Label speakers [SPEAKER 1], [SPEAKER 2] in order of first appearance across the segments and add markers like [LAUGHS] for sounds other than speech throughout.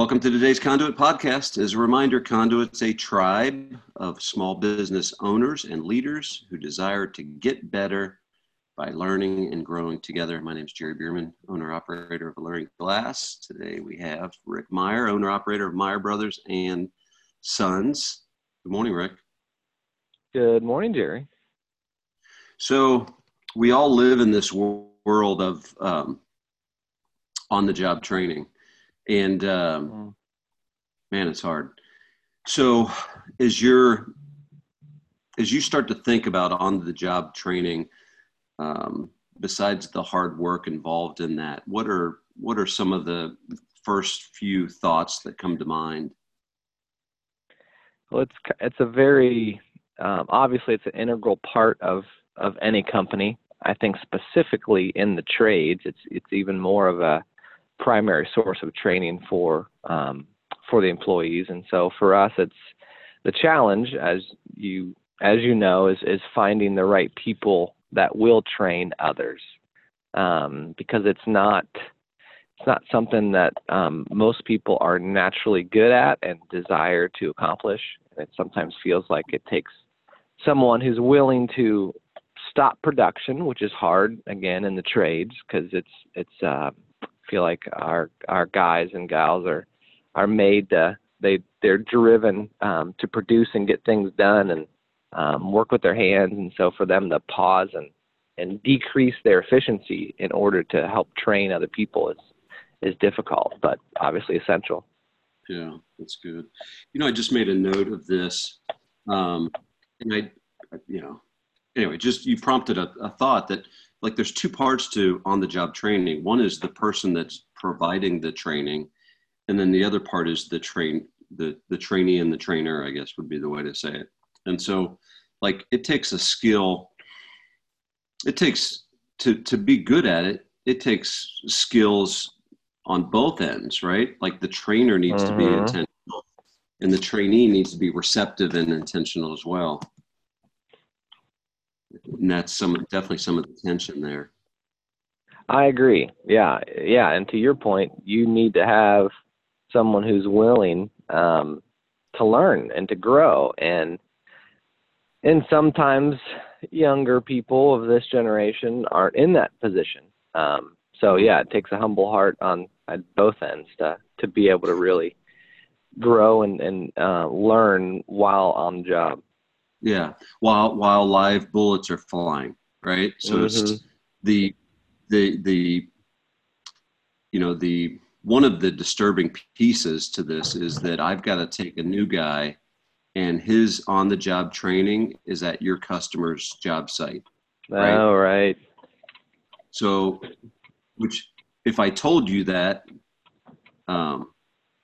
[SPEAKER 1] Welcome to today's Conduit podcast. As a reminder, Conduit's a tribe of small business owners and leaders who desire to get better by learning and growing together. My name is Jerry Beerman, owner operator of Alluring Glass. Today we have Rick Meyer, owner operator of Meyer Brothers and Sons. Good morning, Rick.
[SPEAKER 2] Good morning, Jerry.
[SPEAKER 1] So we all live in this world of um, on the job training and um, mm. man, it's hard. So, as you're as you start to think about on the job training, um, besides the hard work involved in that, what are what are some of the first few thoughts that come to mind?
[SPEAKER 2] Well, it's it's a very um, obviously it's an integral part of of any company. I think specifically in the trades, it's it's even more of a primary source of training for um, for the employees. And so for us, it's the challenge, as you as you know, is is finding the right people that will train others, um, because it's not it's not something that um, most people are naturally good at and desire to accomplish. It sometimes feels like it takes someone who's willing to stop production, which is hard again in the trades because it's it's uh, feel like our our guys and gals are are made to they they're driven um, to produce and get things done and um, work with their hands. And so for them to pause and and decrease their efficiency in order to help train other people is is difficult but obviously essential.
[SPEAKER 1] Yeah that's good. You know i just made a note of this um, and i you know anyway just you prompted a, a thought that like there's two parts to on the job training. One is the person that's providing the training and then the other part is the train the the trainee and the trainer i guess would be the way to say it. And so like it takes a skill it takes to to be good at it it takes skills on both ends right? Like the trainer needs to be mm-hmm. intentional and the trainee needs to be receptive and intentional as well and that's some definitely some of the tension there.
[SPEAKER 2] I agree. Yeah, yeah. And to your point, you need to have someone who's willing um, to learn and to grow, and and sometimes younger people of this generation aren't in that position. Um, so yeah, it takes a humble heart on at both ends to to be able to really grow and and uh, learn while on the job.
[SPEAKER 1] Yeah, while while live bullets are flying, right? So mm-hmm. it's the the the you know the one of the disturbing pieces to this is that I've got to take a new guy and his on the job training is at your customer's job site.
[SPEAKER 2] Right? Oh, right.
[SPEAKER 1] So, which if I told you that, um,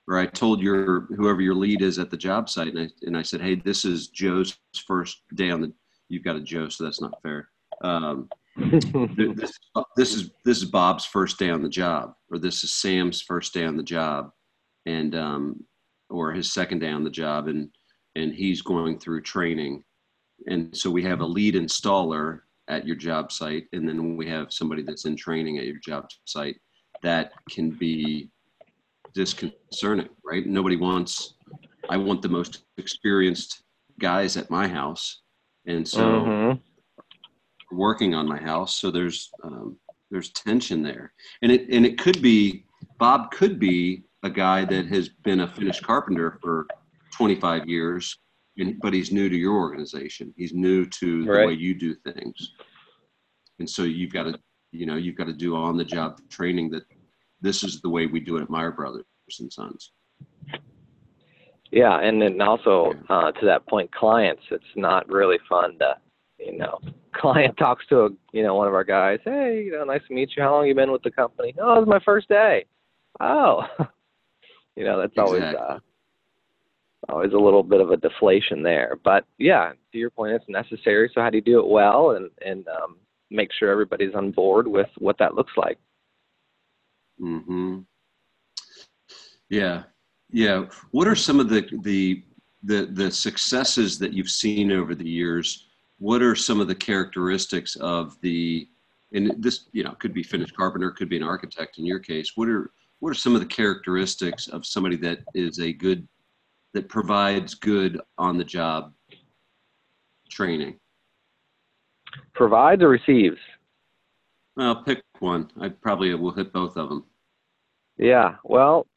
[SPEAKER 1] or I told your whoever your lead is at the job site, and I and I said, hey, this is Joe's first day on the. You've got a Joe, so that's not fair. Um, [LAUGHS] this, this is this is Bob's first day on the job, or this is Sam's first day on the job, and um, or his second day on the job, and and he's going through training, and so we have a lead installer at your job site, and then we have somebody that's in training at your job site that can be disconcerting, right? Nobody wants. I want the most experienced guys at my house, and so mm-hmm. working on my house. So there's um, there's tension there, and it and it could be Bob could be a guy that has been a finished carpenter for 25 years, and, but he's new to your organization. He's new to the way you do things, and so you've got to you know you've got to do on the job training that this is the way we do it at Meyer Brothers and Sons.
[SPEAKER 2] Yeah, and then also uh, to that point, clients. It's not really fun to, you know, [LAUGHS] client talks to a, you know, one of our guys. Hey, you know, nice to meet you. How long you been with the company? Oh, it's my first day. Oh, [LAUGHS] you know, that's exactly. always uh, always a little bit of a deflation there. But yeah, to your point, it's necessary. So how do you do it well and and um, make sure everybody's on board with what that looks like?
[SPEAKER 1] Hmm. Yeah, yeah. What are some of the the the the successes that you've seen over the years? What are some of the characteristics of the and this you know could be finished carpenter, could be an architect in your case. What are what are some of the characteristics of somebody that is a good that provides good on the job training?
[SPEAKER 2] Provides or receives?
[SPEAKER 1] Well, pick one. I probably will hit both of them.
[SPEAKER 2] Yeah. Well,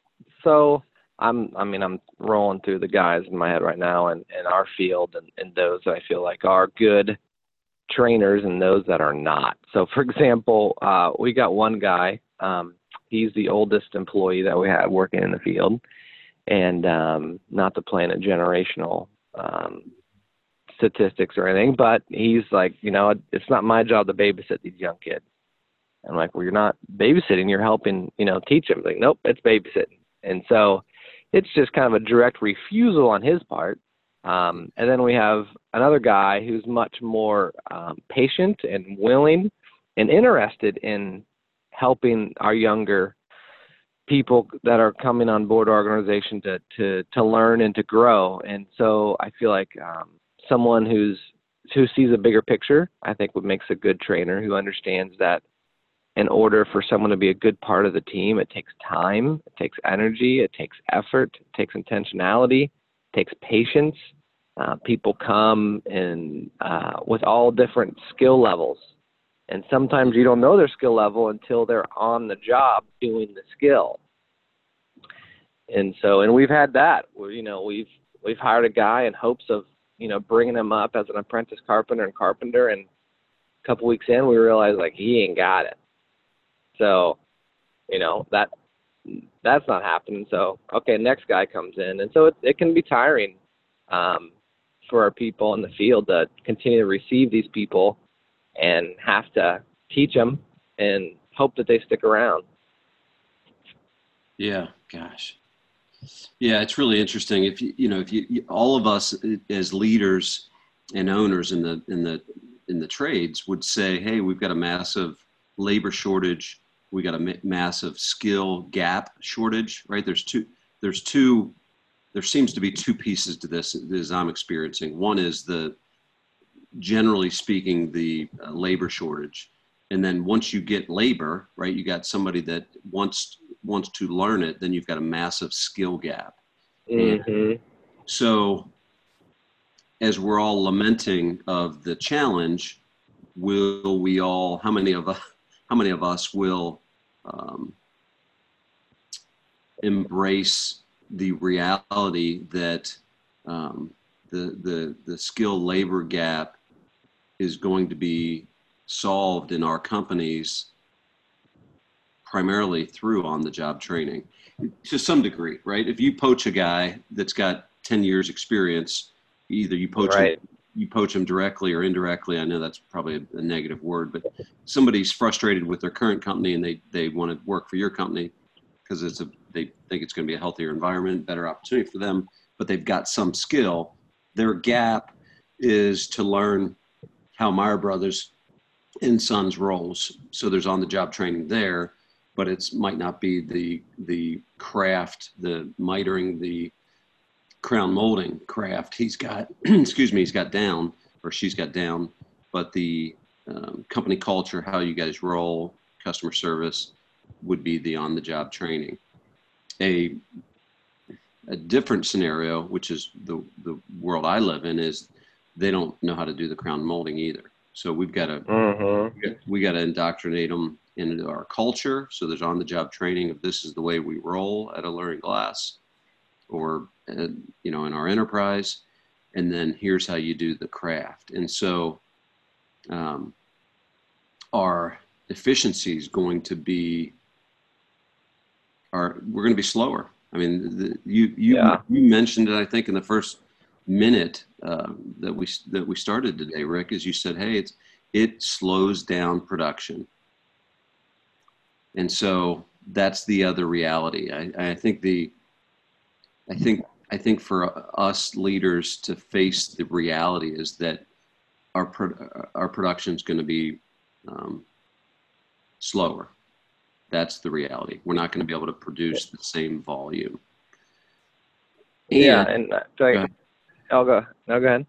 [SPEAKER 2] so I'm. I mean, I'm rolling through the guys in my head right now, and in our field, and, and those I feel like are good trainers, and those that are not. So, for [LAUGHS] example, uh, we got one guy. Um, he's the oldest employee that we had working in the field, and um, not to play in a generational um, statistics or anything, but he's like, you know, it's not my job to babysit these young kids. I'm like, well, you're not babysitting, you're helping, you know, teach them. Like, nope, it's babysitting. And so it's just kind of a direct refusal on his part. Um, and then we have another guy who's much more um, patient and willing and interested in helping our younger people that are coming on board our organization to to to learn and to grow. And so I feel like um, someone who's who sees a bigger picture, I think, what makes a good trainer who understands that in order for someone to be a good part of the team, it takes time, it takes energy, it takes effort, it takes intentionality, it takes patience. Uh, people come in uh, with all different skill levels, and sometimes you don't know their skill level until they're on the job doing the skill. And so, and we've had that. You know, we've we've hired a guy in hopes of you know bringing him up as an apprentice carpenter and carpenter, and a couple weeks in, we realized like he ain't got it so, you know, that that's not happening. So, okay, next guy comes in. And so it, it can be tiring um, for our people in the field to continue to receive these people and have to teach them and hope that they stick around.
[SPEAKER 1] Yeah, gosh. Yeah, it's really interesting. If you, you know, if you, all of us as leaders and owners in the, in the, in the trades would say, Hey, we've got a massive labor shortage we got a massive skill gap shortage, right? There's two, there's two, there seems to be two pieces to this as I'm experiencing. One is the, generally speaking, the uh, labor shortage. And then once you get labor, right, you got somebody that wants, wants to learn it, then you've got a massive skill gap. Mm-hmm. So as we're all lamenting of the challenge, will we all, how many of us, how many of us will um, embrace the reality that um, the, the, the skill labor gap is going to be solved in our companies primarily through on the job training to some degree, right? If you poach a guy that's got 10 years experience, either you poach right. him you poach them directly or indirectly. I know that's probably a, a, negative word, but somebody's frustrated with their current company and they, they want to work for your company because it's a, they think it's going to be a healthier environment, better opportunity for them, but they've got some skill. Their gap is to learn how Meyer Brothers and Sons rolls. So there's on the job training there, but it's might not be the, the craft, the mitering, the crown molding craft he's got [CLEARS THROAT] excuse me he's got down or she's got down but the um, company culture how you guys roll customer service would be the on the job training. A a different scenario which is the the world i live in is they don't know how to do the crown molding either. So we've got to mm-hmm. we got to indoctrinate them into our culture. So there's on the job training of this is the way we roll at Alluring Glass or uh, you know in our enterprise and then here's how you do the craft. And so um, our efficiency is going to be are we're going to be slower. I mean the, you you, yeah. you mentioned it i think in the first minute uh, that we that we started today rick as you said hey it's it slows down production. And so that's the other reality. I, I think the I think I think for us leaders to face the reality is that our pro- our production is going to be um, slower. That's the reality. We're not going to be able to produce the same volume.
[SPEAKER 2] And, yeah, and uh, go I'll go. No, go ahead.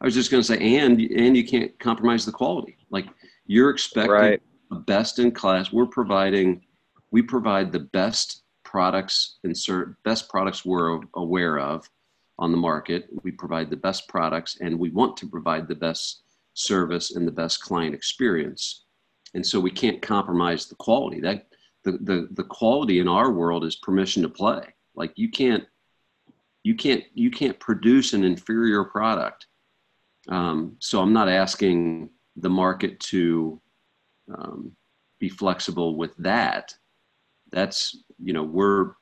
[SPEAKER 1] I was just going to say, and and you can't compromise the quality. Like you're expecting right. the best in class. We're providing, we provide the best products and ser- best products we're aware of on the market. We provide the best products and we want to provide the best service and the best client experience. And so we can't compromise the quality. That the, the, the quality in our world is permission to play. Like you can't you can't you can't produce an inferior product. Um, so I'm not asking the market to um, be flexible with that. That's you know we're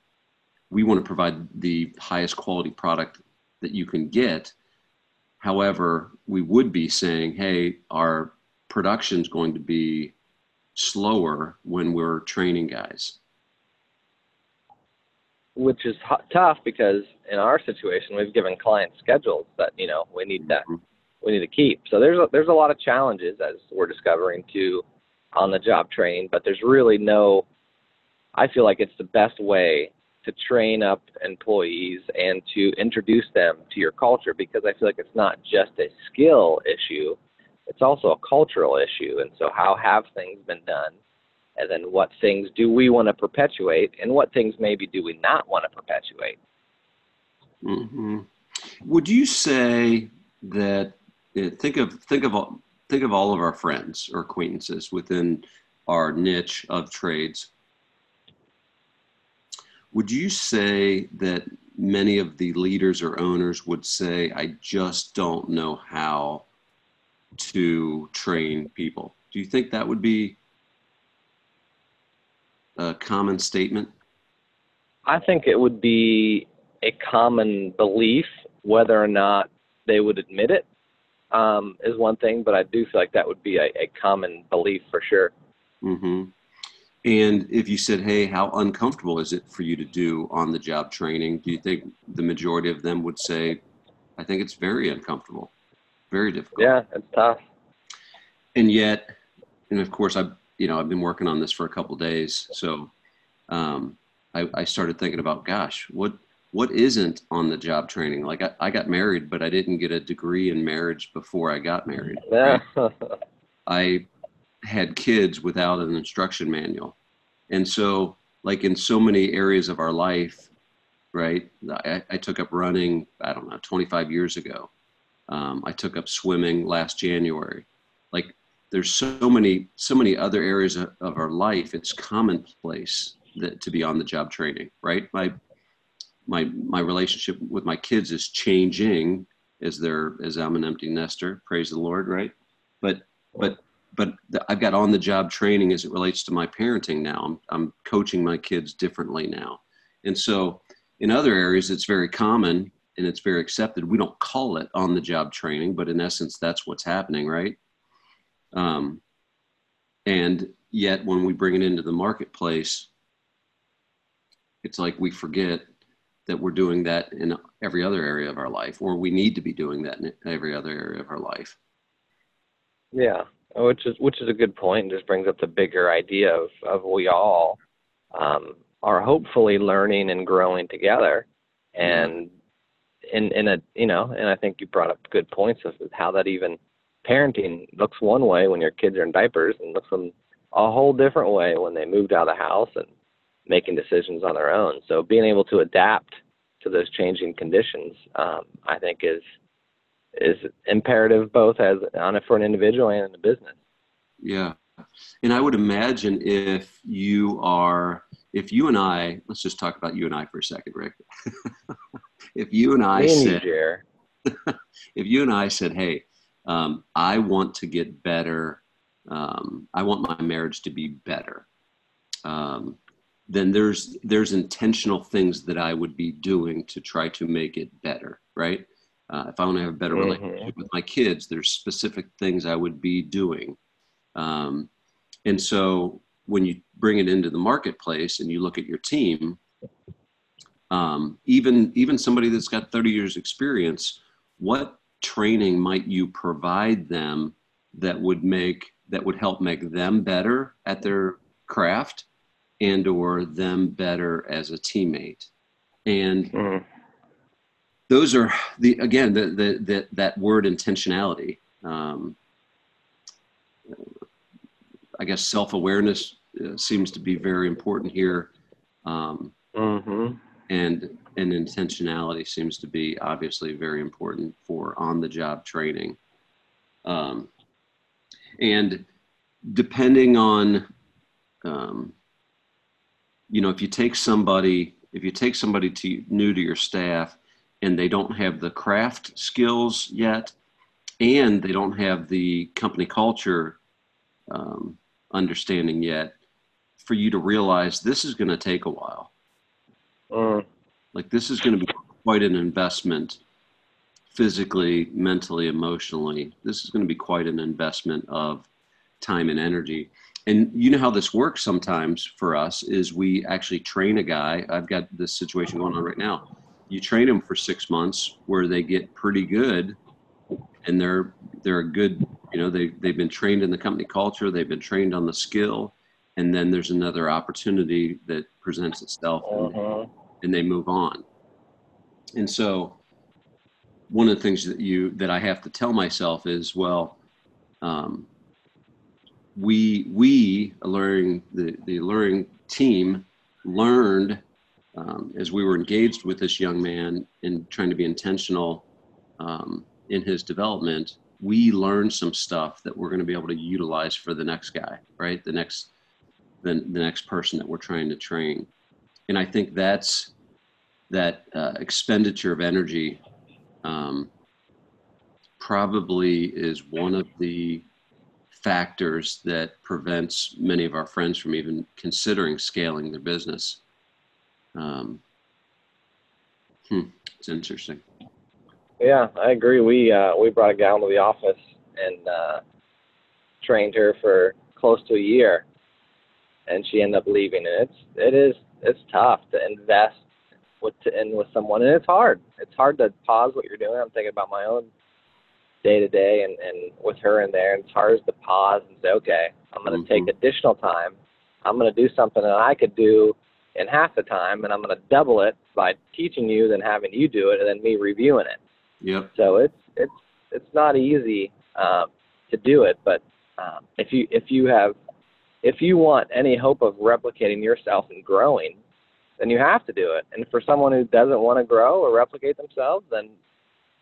[SPEAKER 1] we want to provide the highest quality product that you can get. However, we would be saying, hey, our production is going to be slower when we're training guys.
[SPEAKER 2] Which is h- tough because in our situation, we've given clients schedules that you know we need to mm-hmm. we need to keep. So there's a, there's a lot of challenges as we're discovering to on the job training, but there's really no. I feel like it's the best way to train up employees and to introduce them to your culture because I feel like it's not just a skill issue, it's also a cultural issue. And so, how have things been done? And then, what things do we want to perpetuate, and what things maybe do we not want to perpetuate?
[SPEAKER 1] Mm-hmm. Would you say that think of think of think of all of our friends or acquaintances within our niche of trades? Would you say that many of the leaders or owners would say, "I just don't know how to train people. Do you think that would be a common statement?
[SPEAKER 2] I think it would be a common belief, whether or not they would admit it um, is one thing, but I do feel like that would be a, a common belief for sure.
[SPEAKER 1] Mm-hmm. And if you said, hey, how uncomfortable is it for you to do on the job training? Do you think the majority of them would say, I think it's very uncomfortable? very difficult.
[SPEAKER 2] Yeah, it's tough.
[SPEAKER 1] And yet, and of course, I've you know I've been working on this for a couple days, so um, I, I started thinking about, gosh, what what isn't on the job training? Like I, I got married, but I didn't get a degree in marriage before I got married.
[SPEAKER 2] Yeah.
[SPEAKER 1] Right? [LAUGHS] I had kids without an instruction manual, and so like in so many areas of our life, right? I, I took up running, I don't know, 25 years ago. Um, I took up swimming last January. Like there's so many so many other areas of, of our life. It's commonplace that to be on the job training, right? My my my relationship with my kids is changing as they're as I'm an empty nester. Praise the Lord, right? But but but I've got on the job training as it relates to my parenting now. I'm I'm coaching my kids differently now, and so in other areas it's very common and it's very accepted. We don't call it on the job training, but in essence, that's what's happening, right? Um, and yet, when we bring it into the marketplace, it's like we forget that we're doing that in every other area of our life, or we need to be doing that in every other area of our life.
[SPEAKER 2] Yeah, which is which is a good point. Just brings up the bigger idea of of we all um, are hopefully learning and growing together, and in in a you know, and I think you brought up good points of how that even parenting looks one way when your kids are in diapers and looks a whole different way when they moved out of the house and making decisions on their own. So being able to adapt to those changing conditions, um, I think is is imperative both as on it for an individual and in the business.
[SPEAKER 1] Yeah. And I would imagine if you are if you and I let's just talk about you and I for a second, Rick. [LAUGHS] if you and I said, [LAUGHS] if you and I said, hey, um, I want to get better, um, I want my marriage to be better, um, then there's there's intentional things that I would be doing to try to make it better, right? Uh, if I want to have a better mm-hmm. relationship with my kids, there's specific things I would be doing. Um, and so when you bring it into the marketplace and you look at your team, um, even even somebody that's got 30 years experience what training might you provide them that would make that would help make them better at their craft and or them better as a teammate and mm. Those are the again the, the, the that word intentionality um, i guess self-awareness uh, seems to be very important here um,
[SPEAKER 2] Mm-hmm.
[SPEAKER 1] and and intentionality seems to be obviously very important for on the job training um, and depending on um, you know if you take somebody if you take somebody to new to your staff and they don't have the craft skills yet and they don't have the company culture um, understanding yet for you to realize this is going to take a while.
[SPEAKER 2] Mm.
[SPEAKER 1] like this is going to be quite an investment physically mentally emotionally. This is going to be quite an investment of time and energy. And you know how this works sometimes for us is we actually train a guy. I've got this situation going on right now you train them for six months where they get pretty good and they're they're a good you know they, they've been trained in the company culture they've been trained on the skill and then there's another opportunity that presents itself and,
[SPEAKER 2] Mhm.
[SPEAKER 1] and they move on and so one of the things that you that i have to tell myself is well um, we we alluring the the alluring team learned um, as we were engaged with this young man and trying to be intentional um, in his development we learned some stuff that we're going to be able to utilize for the next guy right the next the, the next person that we're trying to train and i think that's that uh, expenditure of energy um, probably is one of the factors that prevents many of our friends from even considering scaling their business. Um, hmm, it's interesting.
[SPEAKER 2] Yeah, I agree. We uh, we brought a gal into the office and uh, trained her for close to a year, and she ended up leaving. And it's it is it's tough to invest with to, end with someone, and it's hard. It's hard to pause what you're doing. I'm thinking about my own day to day, and and with her in there, and it's hard to pause and say, okay, I'm going to take additional time. I'm going to do something that I could do in half the time, and I'm going to double it by teaching you, then having you do it, and then me reviewing it.
[SPEAKER 1] Yep.
[SPEAKER 2] So it's it's it's not easy um, to do it, but um, if you if you have if you want any hope of replicating yourself and growing, then you have to do it. And for someone who doesn't want to grow or replicate themselves, then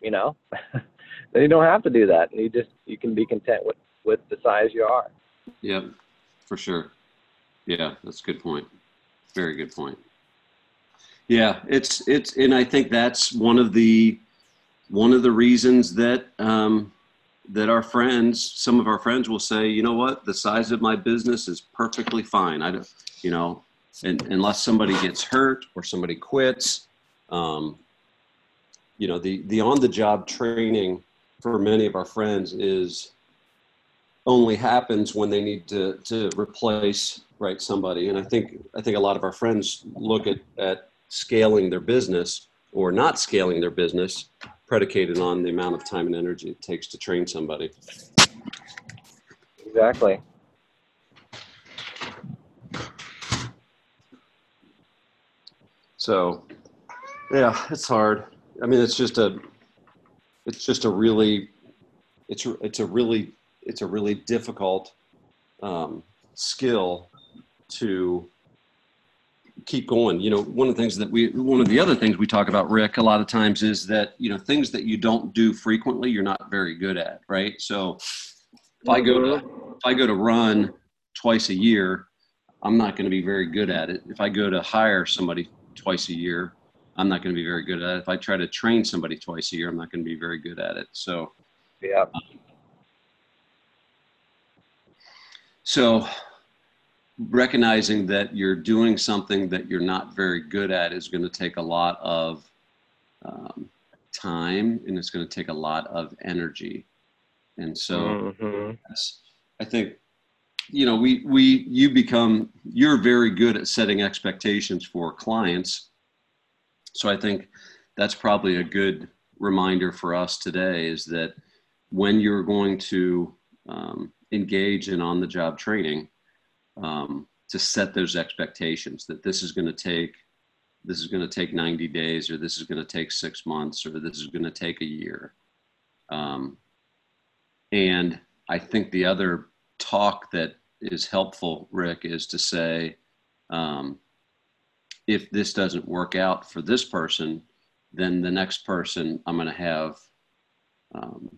[SPEAKER 2] you know, [LAUGHS] then you don't have to do that, and you just you can be content with with the size you are.
[SPEAKER 1] Yep. For sure. Yeah, that's a good point. Very good point. Yeah, it's it's, and I think that's one of the one of the reasons that um, that our friends, some of our friends, will say, you know what, the size of my business is perfectly fine. I don't, you know, and unless somebody gets hurt or somebody quits, um, you know, the the on the job training for many of our friends is only happens when they need to to replace right somebody. And i think i think a lot of our friends look at at scaling their business or not scaling their business predicated on the amount of time and energy it takes to train somebody.
[SPEAKER 2] Exactly.
[SPEAKER 1] so yeah it's hard. I mean it's just a it's just a really it's it's a really it's a really difficult um, skill to keep going. You know, one of the things that we, one of the other things we talk about, Rick, a lot of times is that, you know, things that you don't do frequently, you're not very good at, right? So if I go to, if I go to run twice a year, I'm not going to be very good at it. If I go to hire somebody twice a year, I'm not going to be very good at it. If I try to train somebody twice a year, I'm not going to be very good at it. So,
[SPEAKER 2] Yeah.
[SPEAKER 1] So, recognizing that you're doing something that you're not very good at is going to take a lot of um, time and it's going to take a lot of energy. And so,
[SPEAKER 2] Mhm.
[SPEAKER 1] I think, you know, we, we, you become, you're very good at setting expectations for clients. So, I think that's probably a good reminder for us today is that when you're going to um, engage in on the job training, um, to set those expectations that this is going to take this is going to take 90 days or this is going to take six months or this is going to take a year. Um, and i think the other talk that is helpful rick is to say um, if this doesn't work out for this person, then the next person I'm going to have, um,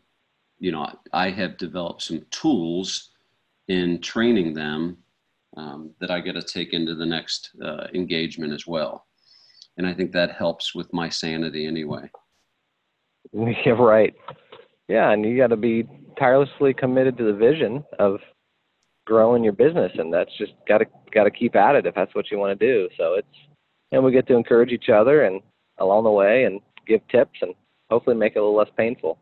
[SPEAKER 1] you know, I have developed some tools in training them um, that I got to take into the next uh, engagement as well. And I think that helps with my sanity anyway. [LAUGHS]
[SPEAKER 2] Yeah, right. Yeah, and you got to be tirelessly committed to the vision of growing your business, and that's just got to got to keep at it if that's what you want to do. So it's and we get to encourage each other and along the way and give tips and hopefully make it a little less painful.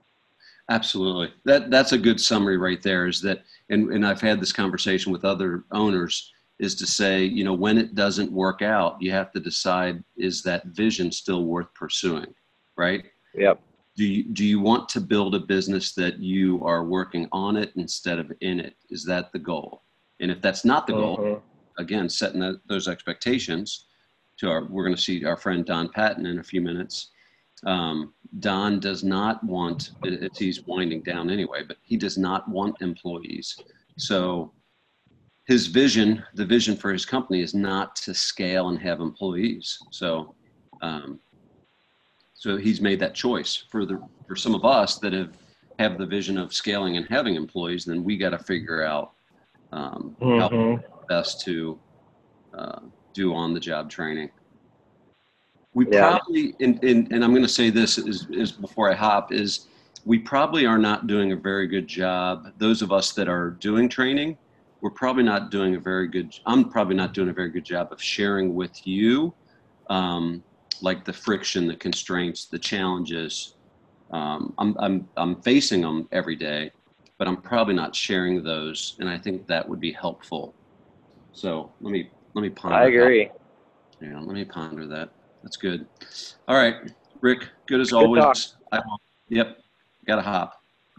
[SPEAKER 1] Absolutely. That that's a good summary right there is that and, and I've had this conversation with other owners is to say, you know, when it doesn't work out, you have to decide is that vision still worth pursuing, right?
[SPEAKER 2] Yep.
[SPEAKER 1] Do you do you want to build a business that you are working on it instead of in it? Is that the goal? And if that's not the goal, mm-hmm. again, setting the, those expectations to our, we're going to see our friend Don Patton in a few minutes. Um, Don does not want, he's winding down anyway, but he does not want employees. So his vision, the vision for his company is not to scale and have employees. So, um, so he's made that choice for the, for some of us that have, have the vision of scaling and having employees, then we got to figure out um, mm-hmm. how best to uh, do on the job training. We yeah. probably, and, and, and I'm going to say this is, is before I hop, is we probably are not doing a very good job. Those of us that are doing training, we're probably not doing a very good, I'm probably not doing a very good job of sharing with you, um, like the friction, the constraints, the challenges. Um, I'm, I'm, I'm facing them every day, but I'm probably not sharing those. And I think that would be helpful. So let me let me ponder.
[SPEAKER 2] I agree.
[SPEAKER 1] That. Yeah, let me ponder that. That's good. All right, Rick. Good as good always. I, yep. Got to hop.